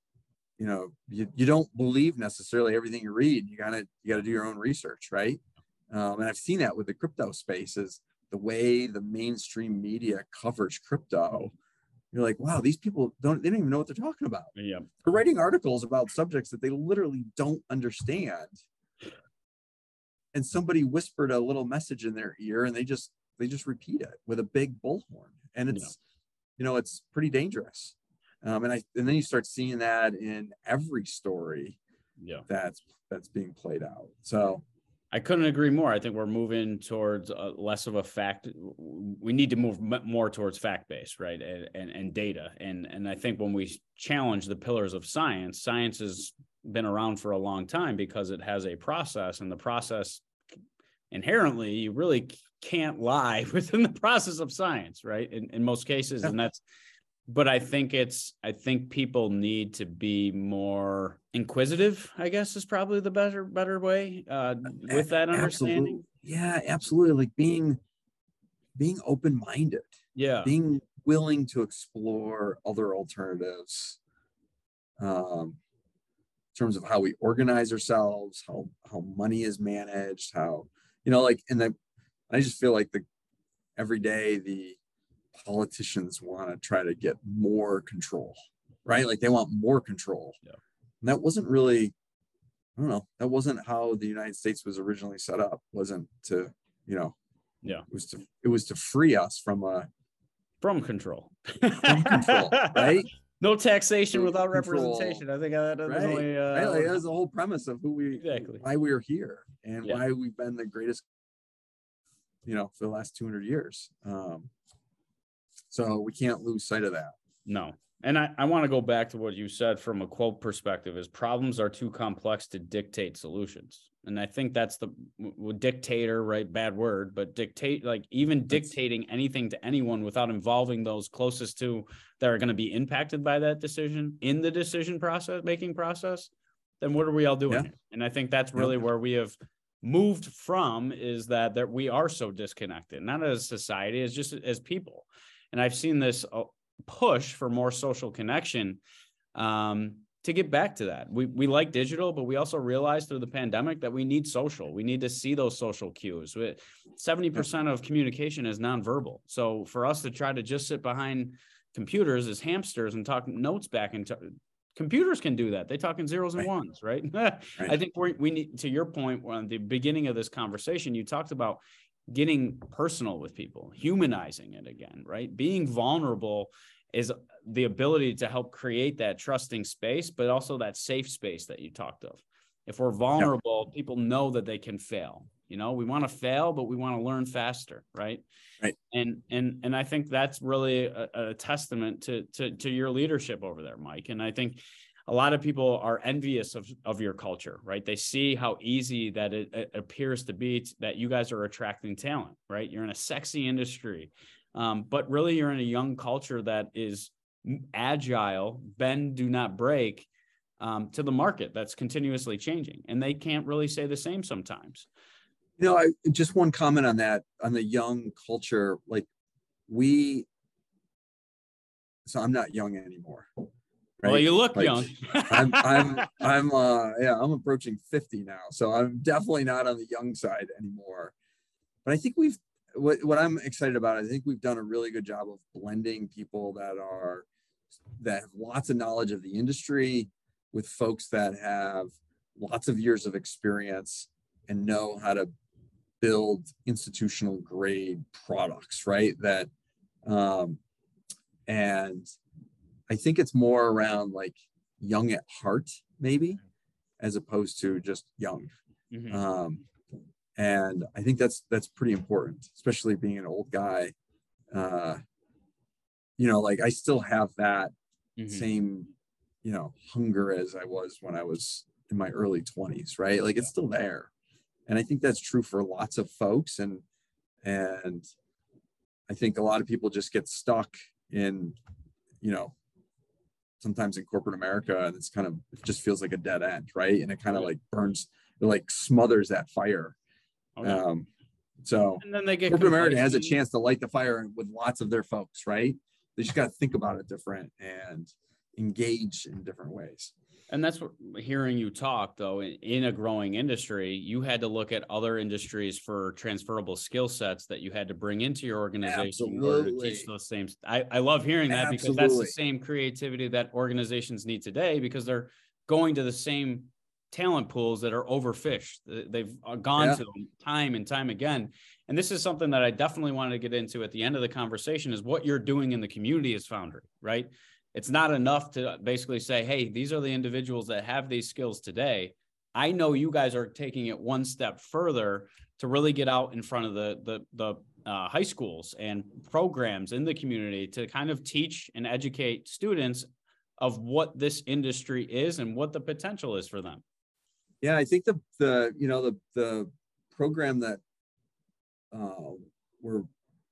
you know you, you don't believe necessarily everything you read. You gotta you gotta do your own research right um, and i've seen that with the crypto space is the way the mainstream media covers crypto. You're like wow these people don't they don't even know what they're talking about. Yeah. They're writing articles about subjects that they literally don't understand. And somebody whispered a little message in their ear and they just they just repeat it with a big bullhorn. And it's yeah. you know it's pretty dangerous. Um, and i and then you start seeing that in every story yeah. that's that's being played out. So I couldn't agree more. I think we're moving towards a, less of a fact. We need to move more towards fact based, right, and, and, and data. And and I think when we challenge the pillars of science, science has been around for a long time because it has a process, and the process inherently you really can't lie within the process of science, right? In in most cases, and that's but I think it's I think people need to be more inquisitive. I guess is probably the better better way uh, with that understanding. Absolutely. Yeah, absolutely. Like being being open minded. Yeah, being willing to explore other alternatives. Um, in terms of how we organize ourselves, how how money is managed, how you know, like, and the I just feel like the every day the politicians want to try to get more control, right? Like they want more control. Yeah. And that wasn't really, I don't know, that wasn't how the United States was originally set up. wasn't to, you know, yeah, it was to it was to free us from a from control. from control, right? No taxation without control. representation. I think that right. Only, uh, right? Like, that the whole premise of who we exactly why we are here and yeah. why we've been the greatest, you know, for the last 200 years. Um, so we can't lose sight of that. No. And I, I want to go back to what you said from a quote perspective is problems are too complex to dictate solutions. And I think that's the dictator, right? Bad word, but dictate like even dictating anything to anyone without involving those closest to that are going to be impacted by that decision in the decision process, making process, then what are we all doing? Yeah. And I think that's really yeah. where we have moved from is that that we are so disconnected, not as society, as just as people and I've seen this push for more social connection um, to get back to that. We we like digital, but we also realized through the pandemic that we need social. We need to see those social cues. Seventy percent of communication is nonverbal. So for us to try to just sit behind computers as hamsters and talk notes back into computers can do that. They talk in zeros and right. ones, right? right? I think we we need to your point on the beginning of this conversation. You talked about getting personal with people, humanizing it again, right? Being vulnerable is the ability to help create that trusting space, but also that safe space that you talked of. If we're vulnerable, people know that they can fail. You know, we want to fail, but we want to learn faster, right? Right. And and and I think that's really a, a testament to to to your leadership over there, Mike. And I think a lot of people are envious of, of your culture, right? They see how easy that it, it appears to be t- that you guys are attracting talent, right? You're in a sexy industry, um, but really you're in a young culture that is agile, bend, do not break um, to the market that's continuously changing. And they can't really say the same sometimes. You know, I just one comment on that on the young culture. Like we, so I'm not young anymore. Right? Well, you look like, young. I'm, I'm, I'm, uh, yeah, I'm approaching 50 now. So I'm definitely not on the young side anymore. But I think we've, what, what I'm excited about, I think we've done a really good job of blending people that are, that have lots of knowledge of the industry with folks that have lots of years of experience and know how to build institutional grade products, right? That, um, and I think it's more around like young at heart, maybe, as opposed to just young. Mm-hmm. Um, and I think that's that's pretty important, especially being an old guy. Uh, you know, like I still have that mm-hmm. same, you know, hunger as I was when I was in my early 20s, right? Like it's still there. And I think that's true for lots of folks. And and I think a lot of people just get stuck in, you know, sometimes in corporate America, and it's kind of it just feels like a dead end, right? And it kind of like burns, it like smothers that fire. Okay. Um, so and then they get corporate America has a chance to light the fire with lots of their folks, right? They just got to think about it different and engage in different ways and that's what hearing you talk though in, a growing industry you had to look at other industries for transferable skill sets that you had to bring into your organization Absolutely. in order to teach those same I, I love hearing that Absolutely. because that's the same creativity that organizations need today because they're going to the same talent pools that are overfished they've uh, gone yeah. to them time and time again and this is something that i definitely wanted to get into at the end of the conversation is what you're doing in the community as Foundry right it's not enough to basically say, hey, these are the individuals that have these skills today. I know you guys are taking it one step further to really get out in front of the the the uh, high schools and programs in the community to kind of teach and educate students of what this industry is and what the potential is for them. Yeah, I think the the you know the the program that uh, we're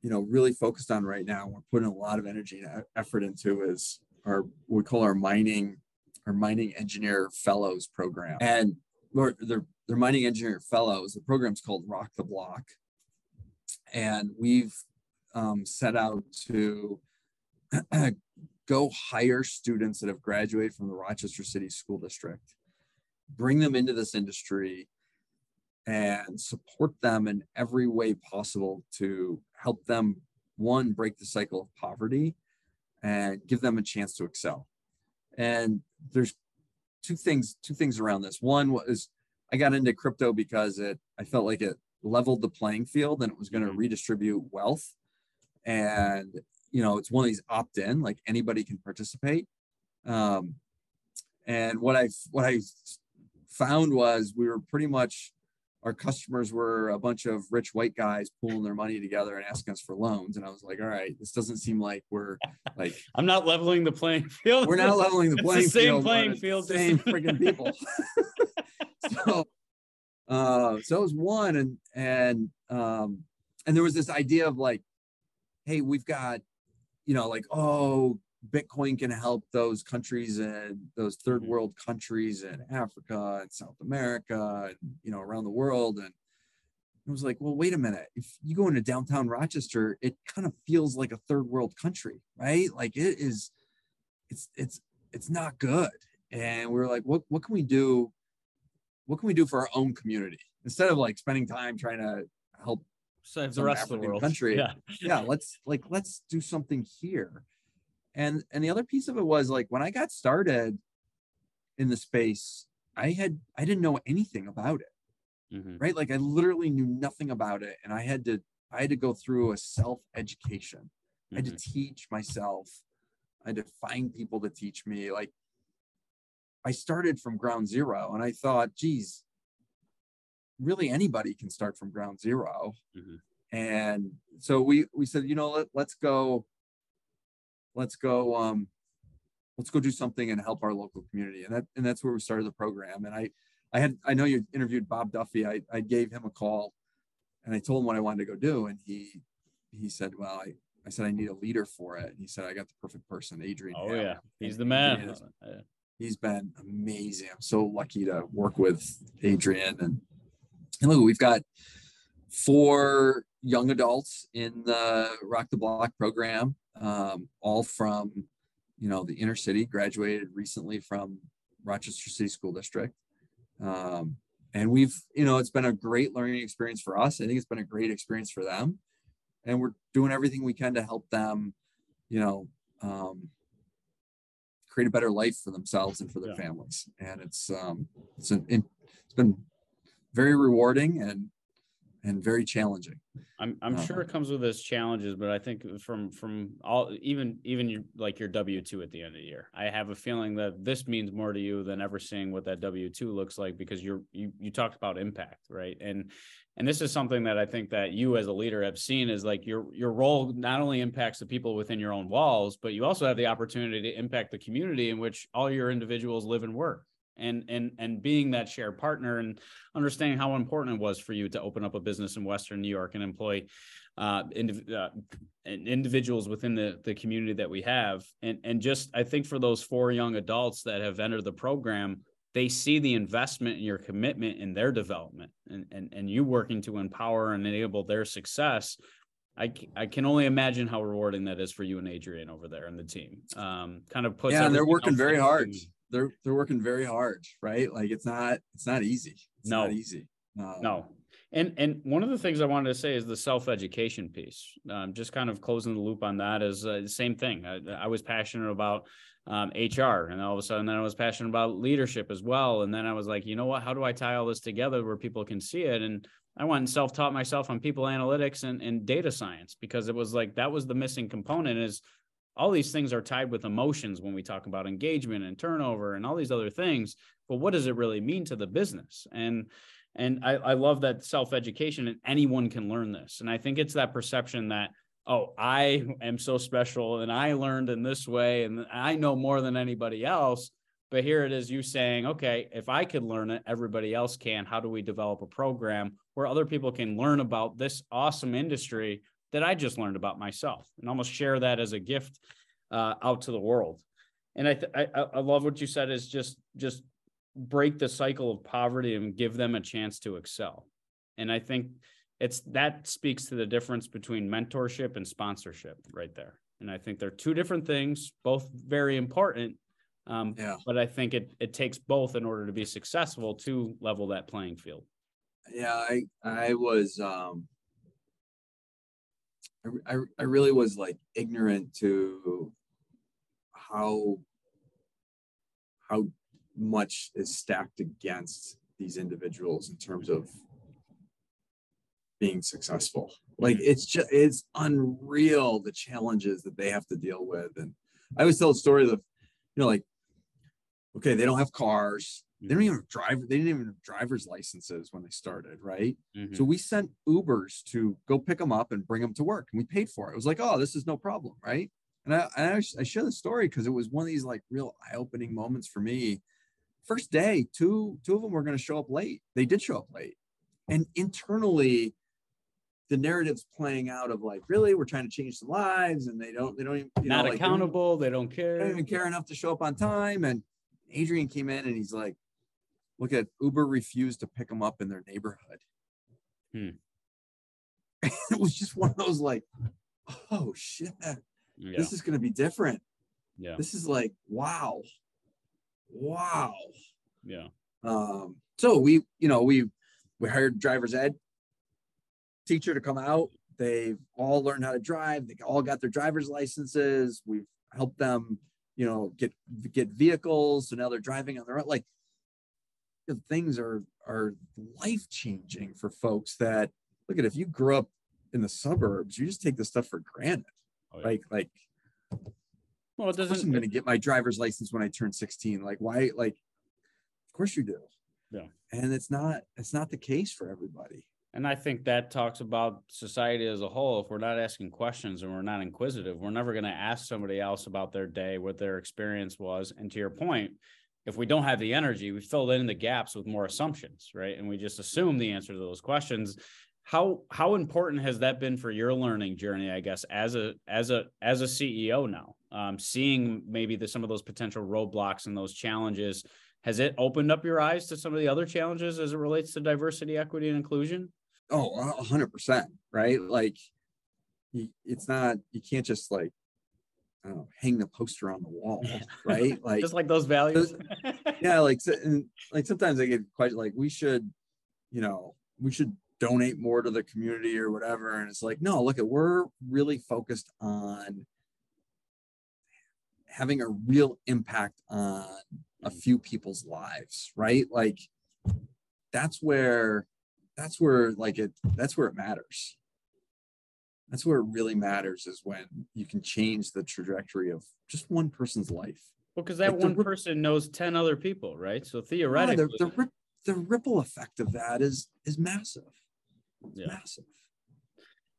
you know really focused on right now, we're putting a lot of energy and effort into is our we call our mining our mining engineer fellows program. And they're they're mining engineer fellows. The program's called rock the block. And we've um, set out to go hire students that have graduated from the rochester city school district bring them into this industry and support them in every way possible to help them one break the cycle of poverty and give them a chance to excel. And there's two things, two things around this. One was I got into crypto because it I felt like it leveled the playing field and it was going to mm-hmm. redistribute wealth. And you know, it's one of these opt-in, like anybody can participate. Um, and what I what I found was we were pretty much our customers were a bunch of rich white guys pulling their money together and asking us for loans. And I was like, all right, this doesn't seem like we're like I'm not leveling the playing field. We're not leveling the playing the same field. Playing field. Same freaking people. so uh so it was one and and um and there was this idea of like, hey, we've got, you know, like, oh, Bitcoin can help those countries and those third mm-hmm. world countries in Africa and South America and you know around the world. And it was like, well, wait a minute. If you go into downtown Rochester, it kind of feels like a third world country, right? Like it is, it's it's it's not good. And we are like, what what can we do? What can we do for our own community instead of like spending time trying to help save the rest African of the world country? Yeah, yeah. Let's like let's do something here and and the other piece of it was like when i got started in the space i had i didn't know anything about it mm-hmm. right like i literally knew nothing about it and i had to i had to go through a self education mm-hmm. i had to mm-hmm. teach myself i had to find people to teach me like i started from ground zero and i thought geez really anybody can start from ground 0 mm-hmm. and so we we said you know let, let's go let's go um let's go do something and help our local community. And that and that's where we started the program. And I I had I know you interviewed Bob Duffy. I, I gave him a call and I told him what I wanted to go do. And he he said, Well, I, I said I need a leader for it. And he said, I got the perfect person, Adrian. Oh yeah. He's the man. Is, he's been amazing. I'm so lucky to work with Adrian and and look, we've got four young adults in the Rock the Block program, um, all from you know the inner city. Graduated recently from Rochester City School District, um, and we've you know it's been a great learning experience for us. I think it's been a great experience for them, and we're doing everything we can to help them, you know. Um, create a better life for themselves and for their yeah. families and it's um it's an it's been very rewarding and and very challenging. I'm I'm uh, sure it comes with its challenges, but I think from from all even even your like your W two at the end of the year, I have a feeling that this means more to you than ever seeing what that W two looks like because you're you you talked about impact, right? And and this is something that I think that you as a leader have seen is like your your role not only impacts the people within your own walls, but you also have the opportunity to impact the community in which all your individuals live and work and and and being that shared partner and understanding how important it was for you to open up a business in Western New York and employ uh, indiv- uh, individuals within the the community that we have, and and just I think for those four young adults that have entered the program, they see the investment and your commitment in their development, and and and you working to empower and enable their success. I, I can only imagine how rewarding that is for you and Adrian over there and the team. Um, kind of puts yeah, they're working very hard they're they're working very hard, right? Like it's not it's not easy. It's no. not easy. Um, no. And and one of the things I wanted to say is the self education piece. Um, just kind of closing the loop on that is uh, the same thing. I, I was passionate about um, HR, and all of a sudden, then I was passionate about leadership as well. And then I was like, you know what? How do I tie all this together where people can see it? And I went and self taught myself on people analytics and, and data science because it was like that was the missing component. Is all these things are tied with emotions when we talk about engagement and turnover and all these other things but what does it really mean to the business? And and i, I love that self-education and anyone can learn this. And i think it's that perception that oh i am so special and i learned in this way and i know more than anybody else. But here it is you saying okay if i could learn it everybody else can. How do we develop a program where other people can learn about this awesome industry that I just learned about myself and almost share that as a gift uh, out to the world. And I, th- I, I love what you said is just just break the cycle of poverty and give them a chance to excel. And I think it's that speaks to the difference between mentorship and sponsorship right there. And I think they're two different things, both very important. Um, yeah. But I think it it takes both in order to be successful to level that playing field. Yeah, I I was um, I, I, really was like ignorant to how how much is stacked against these individuals in terms of being successful. Like it's just it's unreal the challenges that they have to deal with and i always tell a story of you know like okay they don't have cars they don't even drive. They didn't even have driver's licenses when they started, right? Mm-hmm. So we sent Ubers to go pick them up and bring them to work, and we paid for it. It was like, oh, this is no problem, right? And I, I, I share the story because it was one of these like real eye-opening moments for me. First day, two two of them were going to show up late. They did show up late, and internally, the narrative's playing out of like, really, we're trying to change some lives, and they don't, they don't even not know, accountable. Like, they, don't, they don't care. They don't even care enough to show up on time. And Adrian came in and he's like, look at Uber refused to pick them up in their neighborhood. Hmm. it was just one of those like, oh shit, yeah. this is going to be different. Yeah. This is like, wow. Wow. Yeah. Um, so we, you know, we we hired driver's ed teacher to come out. They've all learned how to drive. They all got their driver's licenses. We've helped them, you know, get get vehicles. So now they're driving on their own. Like things are are life changing for folks that look at if you grew up in the suburbs, you just take this stuff for granted. Oh, yeah. Like like well, it doesn't. I'm going to get my driver's license when I turn 16. Like why? Like, of course you do. Yeah. And it's not it's not the case for everybody. And I think that talks about society as a whole. If we're not asking questions and we're not inquisitive, we're never going to ask somebody else about their day, what their experience was. And to your point, if we don't have the energy, we fill in the gaps with more assumptions, right? And we just assume the answer to those questions. How how important has that been for your learning journey? I guess as a as a as a CEO now, um, seeing maybe the, some of those potential roadblocks and those challenges, has it opened up your eyes to some of the other challenges as it relates to diversity, equity, and inclusion? Oh, hundred percent, right? Like, it's not you can't just like know, hang the poster on the wall, right? Like just like those values. yeah, like and like sometimes I get quite like we should, you know, we should donate more to the community or whatever. And it's like, no, look at we're really focused on having a real impact on a mm. few people's lives, right? Like that's where that's where like it that's where it matters that's where it really matters is when you can change the trajectory of just one person's life. Well, because that like one the, person knows 10 other people, right? So theoretically, yeah, the, the, the, ripple effect of that is is massive. Yeah. Massive.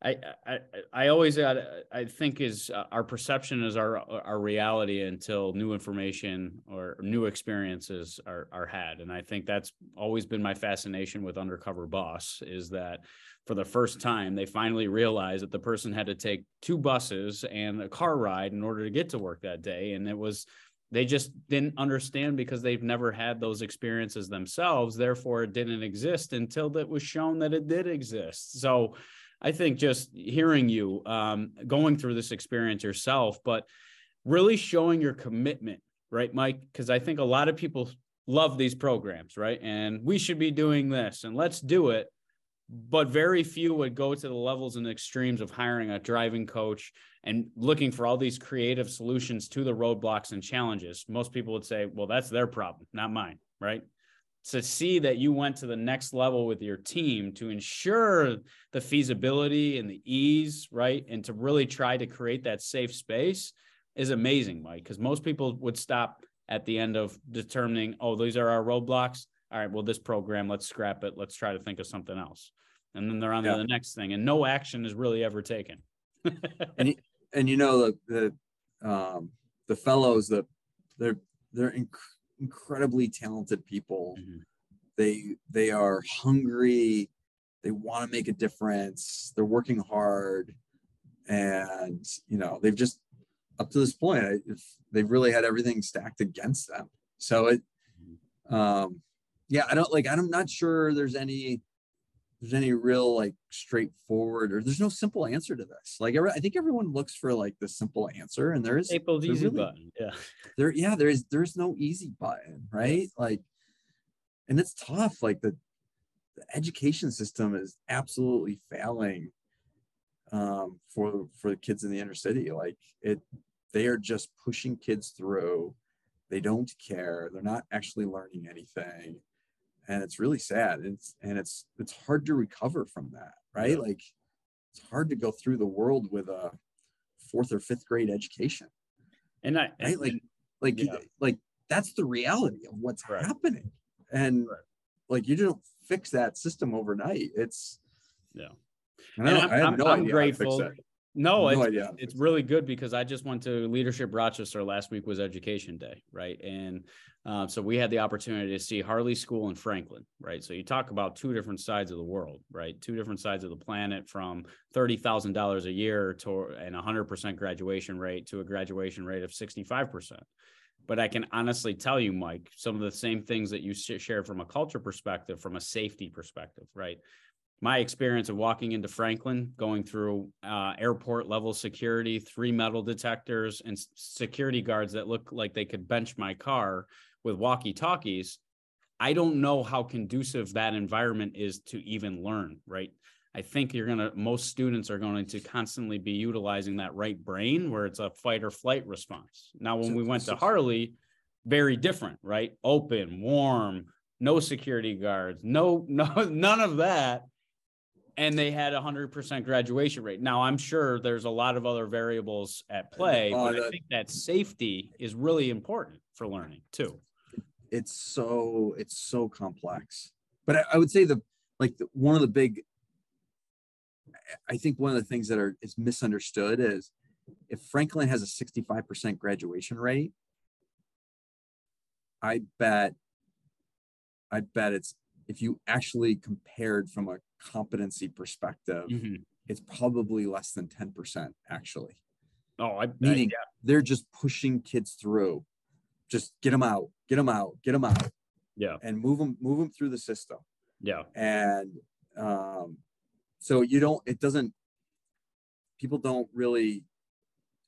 I, I I always I think is uh, our perception is our our reality until new information or new experiences are are had, and I think that's always been my fascination with Undercover Boss is that for the first time, they finally realized that the person had to take two buses and a car ride in order to get to work that day. And it was, they just didn't understand because they've never had those experiences themselves. Therefore, it didn't exist until it was shown that it did exist. So I think just hearing you um, going through this experience yourself, but really showing your commitment, right, Mike? Because I think a lot of people love these programs, right? And we should be doing this and let's do it but very few would go to the levels and extremes of hiring a driving coach and looking for all these creative solutions to the roadblocks and challenges. Most people would say, well, that's their problem, not mine, right? To see that you went to the next level with your team to ensure the feasibility and the ease, right? And to really try to create that safe space is amazing, Mike, because most people would stop at the end of determining, oh, these are our roadblocks all right, well, this program, let's scrap it. Let's try to think of something else. And then they're on yeah. to the next thing, and no action is really ever taken. and and you know the the um, the fellows that they're they're inc- incredibly talented people. Mm-hmm. They they are hungry. They want to make a difference. They're working hard, and you know they've just up to this point they've really had everything stacked against them. So it mm-hmm. um, yeah, I don't like. I'm not sure there's any there's any real like straightforward or there's no simple answer to this. Like I think everyone looks for like the simple answer, and there is April's easy really, button. Yeah, there. Yeah, there is. There's no easy button, right? Like, and it's tough. Like the the education system is absolutely failing um, for for the kids in the inner city. Like it, they are just pushing kids through. They don't care. They're not actually learning anything and it's really sad it's and it's it's hard to recover from that right yeah. like it's hard to go through the world with a fourth or fifth grade education and i right and, like like yeah. like that's the reality of what's right. happening and right. like you don't fix that system overnight it's yeah and I, I, am no grateful no, no it's, it's really good because I just went to Leadership Rochester last week was Education Day, right? And uh, so we had the opportunity to see Harley School in Franklin, right? So you talk about two different sides of the world, right? Two different sides of the planet from thirty thousand dollars a year to and a hundred percent graduation rate to a graduation rate of sixty five percent. But I can honestly tell you, Mike, some of the same things that you shared from a culture perspective, from a safety perspective, right? My experience of walking into Franklin, going through uh, airport level security, three metal detectors, and security guards that look like they could bench my car with walkie talkies. I don't know how conducive that environment is to even learn, right? I think you're going to, most students are going to constantly be utilizing that right brain where it's a fight or flight response. Now, when we went to Harley, very different, right? Open, warm, no security guards, no, no, none of that and they had a hundred percent graduation rate. Now I'm sure there's a lot of other variables at play, but I think that safety is really important for learning too. It's so it's so complex, but I, I would say the like the, one of the big I think one of the things that are is misunderstood is if Franklin has a 65% graduation rate, I bet I bet it's if you actually compared from a competency perspective, Mhm. it's probably less than 10% actually. Oh, I, I- yeah, they're just pushing kids through. Just get them out, get them out, get them out, yeah, and move them, move them through the system. yeah, And um, so you don't, it doesn't, people don't really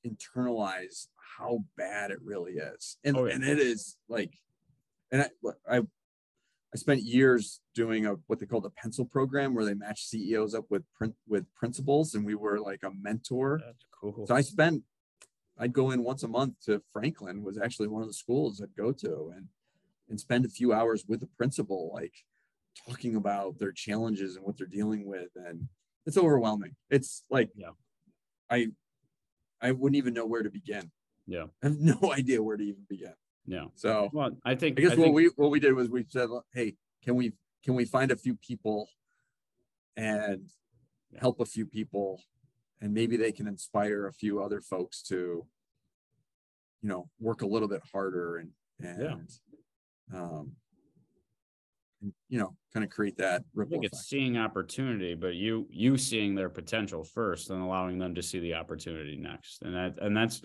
internalize how bad it really is. And, Oh, yeah. and it is like, and I, I, I spent years doing a what they call the pencil program where they match CEOs up with print with principals, and we were like a mentor. that's cool. So I spent, I'd go in once a month to Franklin was actually one of the schools I'd go to and, and spend a few hours with the principal, like talking about their challenges and what they're dealing with. And it's overwhelming. It's like, Yeah. I, I wouldn't even know where to begin. Yeah. I have no idea where to even begin. Yeah. So Well, I think, I guess I what think- we, what we did was we said, Hey, can we, can we find a few people and help a few people and maybe they can inspire a few other folks to you know work a little bit harder and and um and, you know kind of create that I think effect. it's seeing opportunity, but you, you seeing their potential first and allowing them to see the opportunity next. And that, and that's,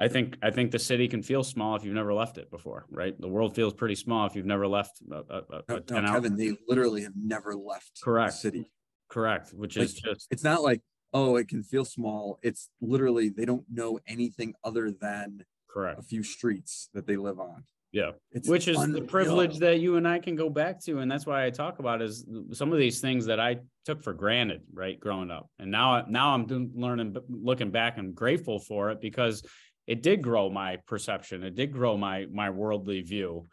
I think, I think the city can feel small if you've never left it before, right? The world feels pretty small if you've never left a, a- a, no, no, Kevin, they literally have never left the Correct. city Correct, which Like, is just, it's not like oh it can feel small it's literally they don't know anything other than correct a few streets that they live on Yeah. it's which is the privilege that you and I can go back to. And that's why I talk about is some of these things that I took for granted, right, growing up. And now, now I'm learning, looking back, I'm grateful for it because it did grow my perception. It did grow my, my worldly view.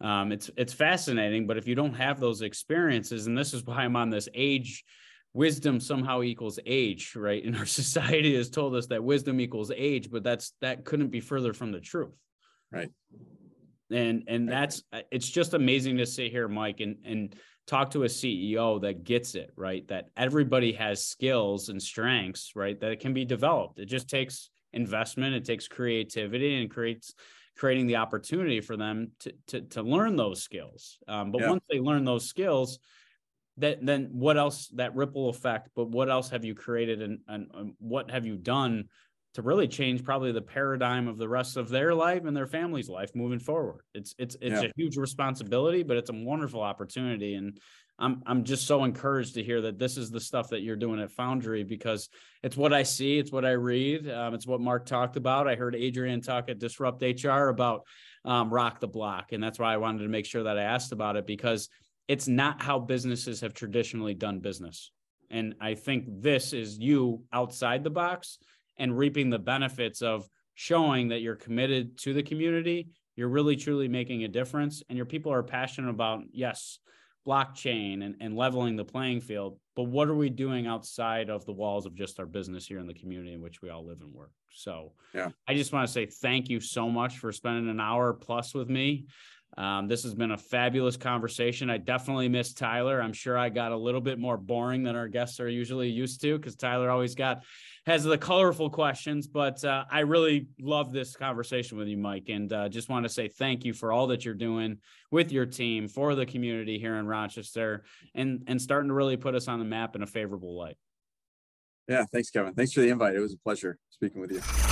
Um, it's, it's fascinating, but if you don't have those experiences, and this is why I'm on this age, wisdom somehow equals age, right? And our society has told us that wisdom equals age, but that's, that couldn't be further from the truth right? and and Right. that's uh, it's just amazing to sit here mike and and talk to a ceo that gets it right that everybody has skills and strengths right that it can be developed it just takes investment it takes creativity and creates creating the opportunity for them to to, to learn those skills um, but Yeah. once they learn those skills that then what else that ripple effect but what else have you created and, and, and what have you done to really change probably the paradigm of the rest of their life and their family's life moving forward. It's it's it's Yeah. a huge responsibility, but it's a wonderful opportunity. And I'm I'm just so encouraged to hear that this is the stuff that you're doing at Foundry because it's what I see, it's what I read, um, it's what Mark talked about. I heard Adrian talk at Disrupt HR about um, Rock the Block, and that's why I wanted to make sure that I asked about it because it's not how businesses have traditionally done business. And I think this is you outside the box and reaping the benefits of showing that you're committed to the community you're really truly making a difference and your people are passionate about yes blockchain and, and leveling the playing field but what are we doing outside of the walls of just our business here in the community in which we all live and work so Yeah. i just want to say thank you so much for spending an hour plus with me um, this has been a fabulous conversation. I definitely miss Tyler. I'm sure I got a little bit more boring than our guests are usually used to because Tyler always got has the colorful questions. But uh, I really love this conversation with you, Mike, and uh, just want to say thank you for all that you're doing with your team for the community here in Rochester, and and starting to really put us on the map in a favorable light. yeah thanks kevin thanks for the invite it was a pleasure speaking with you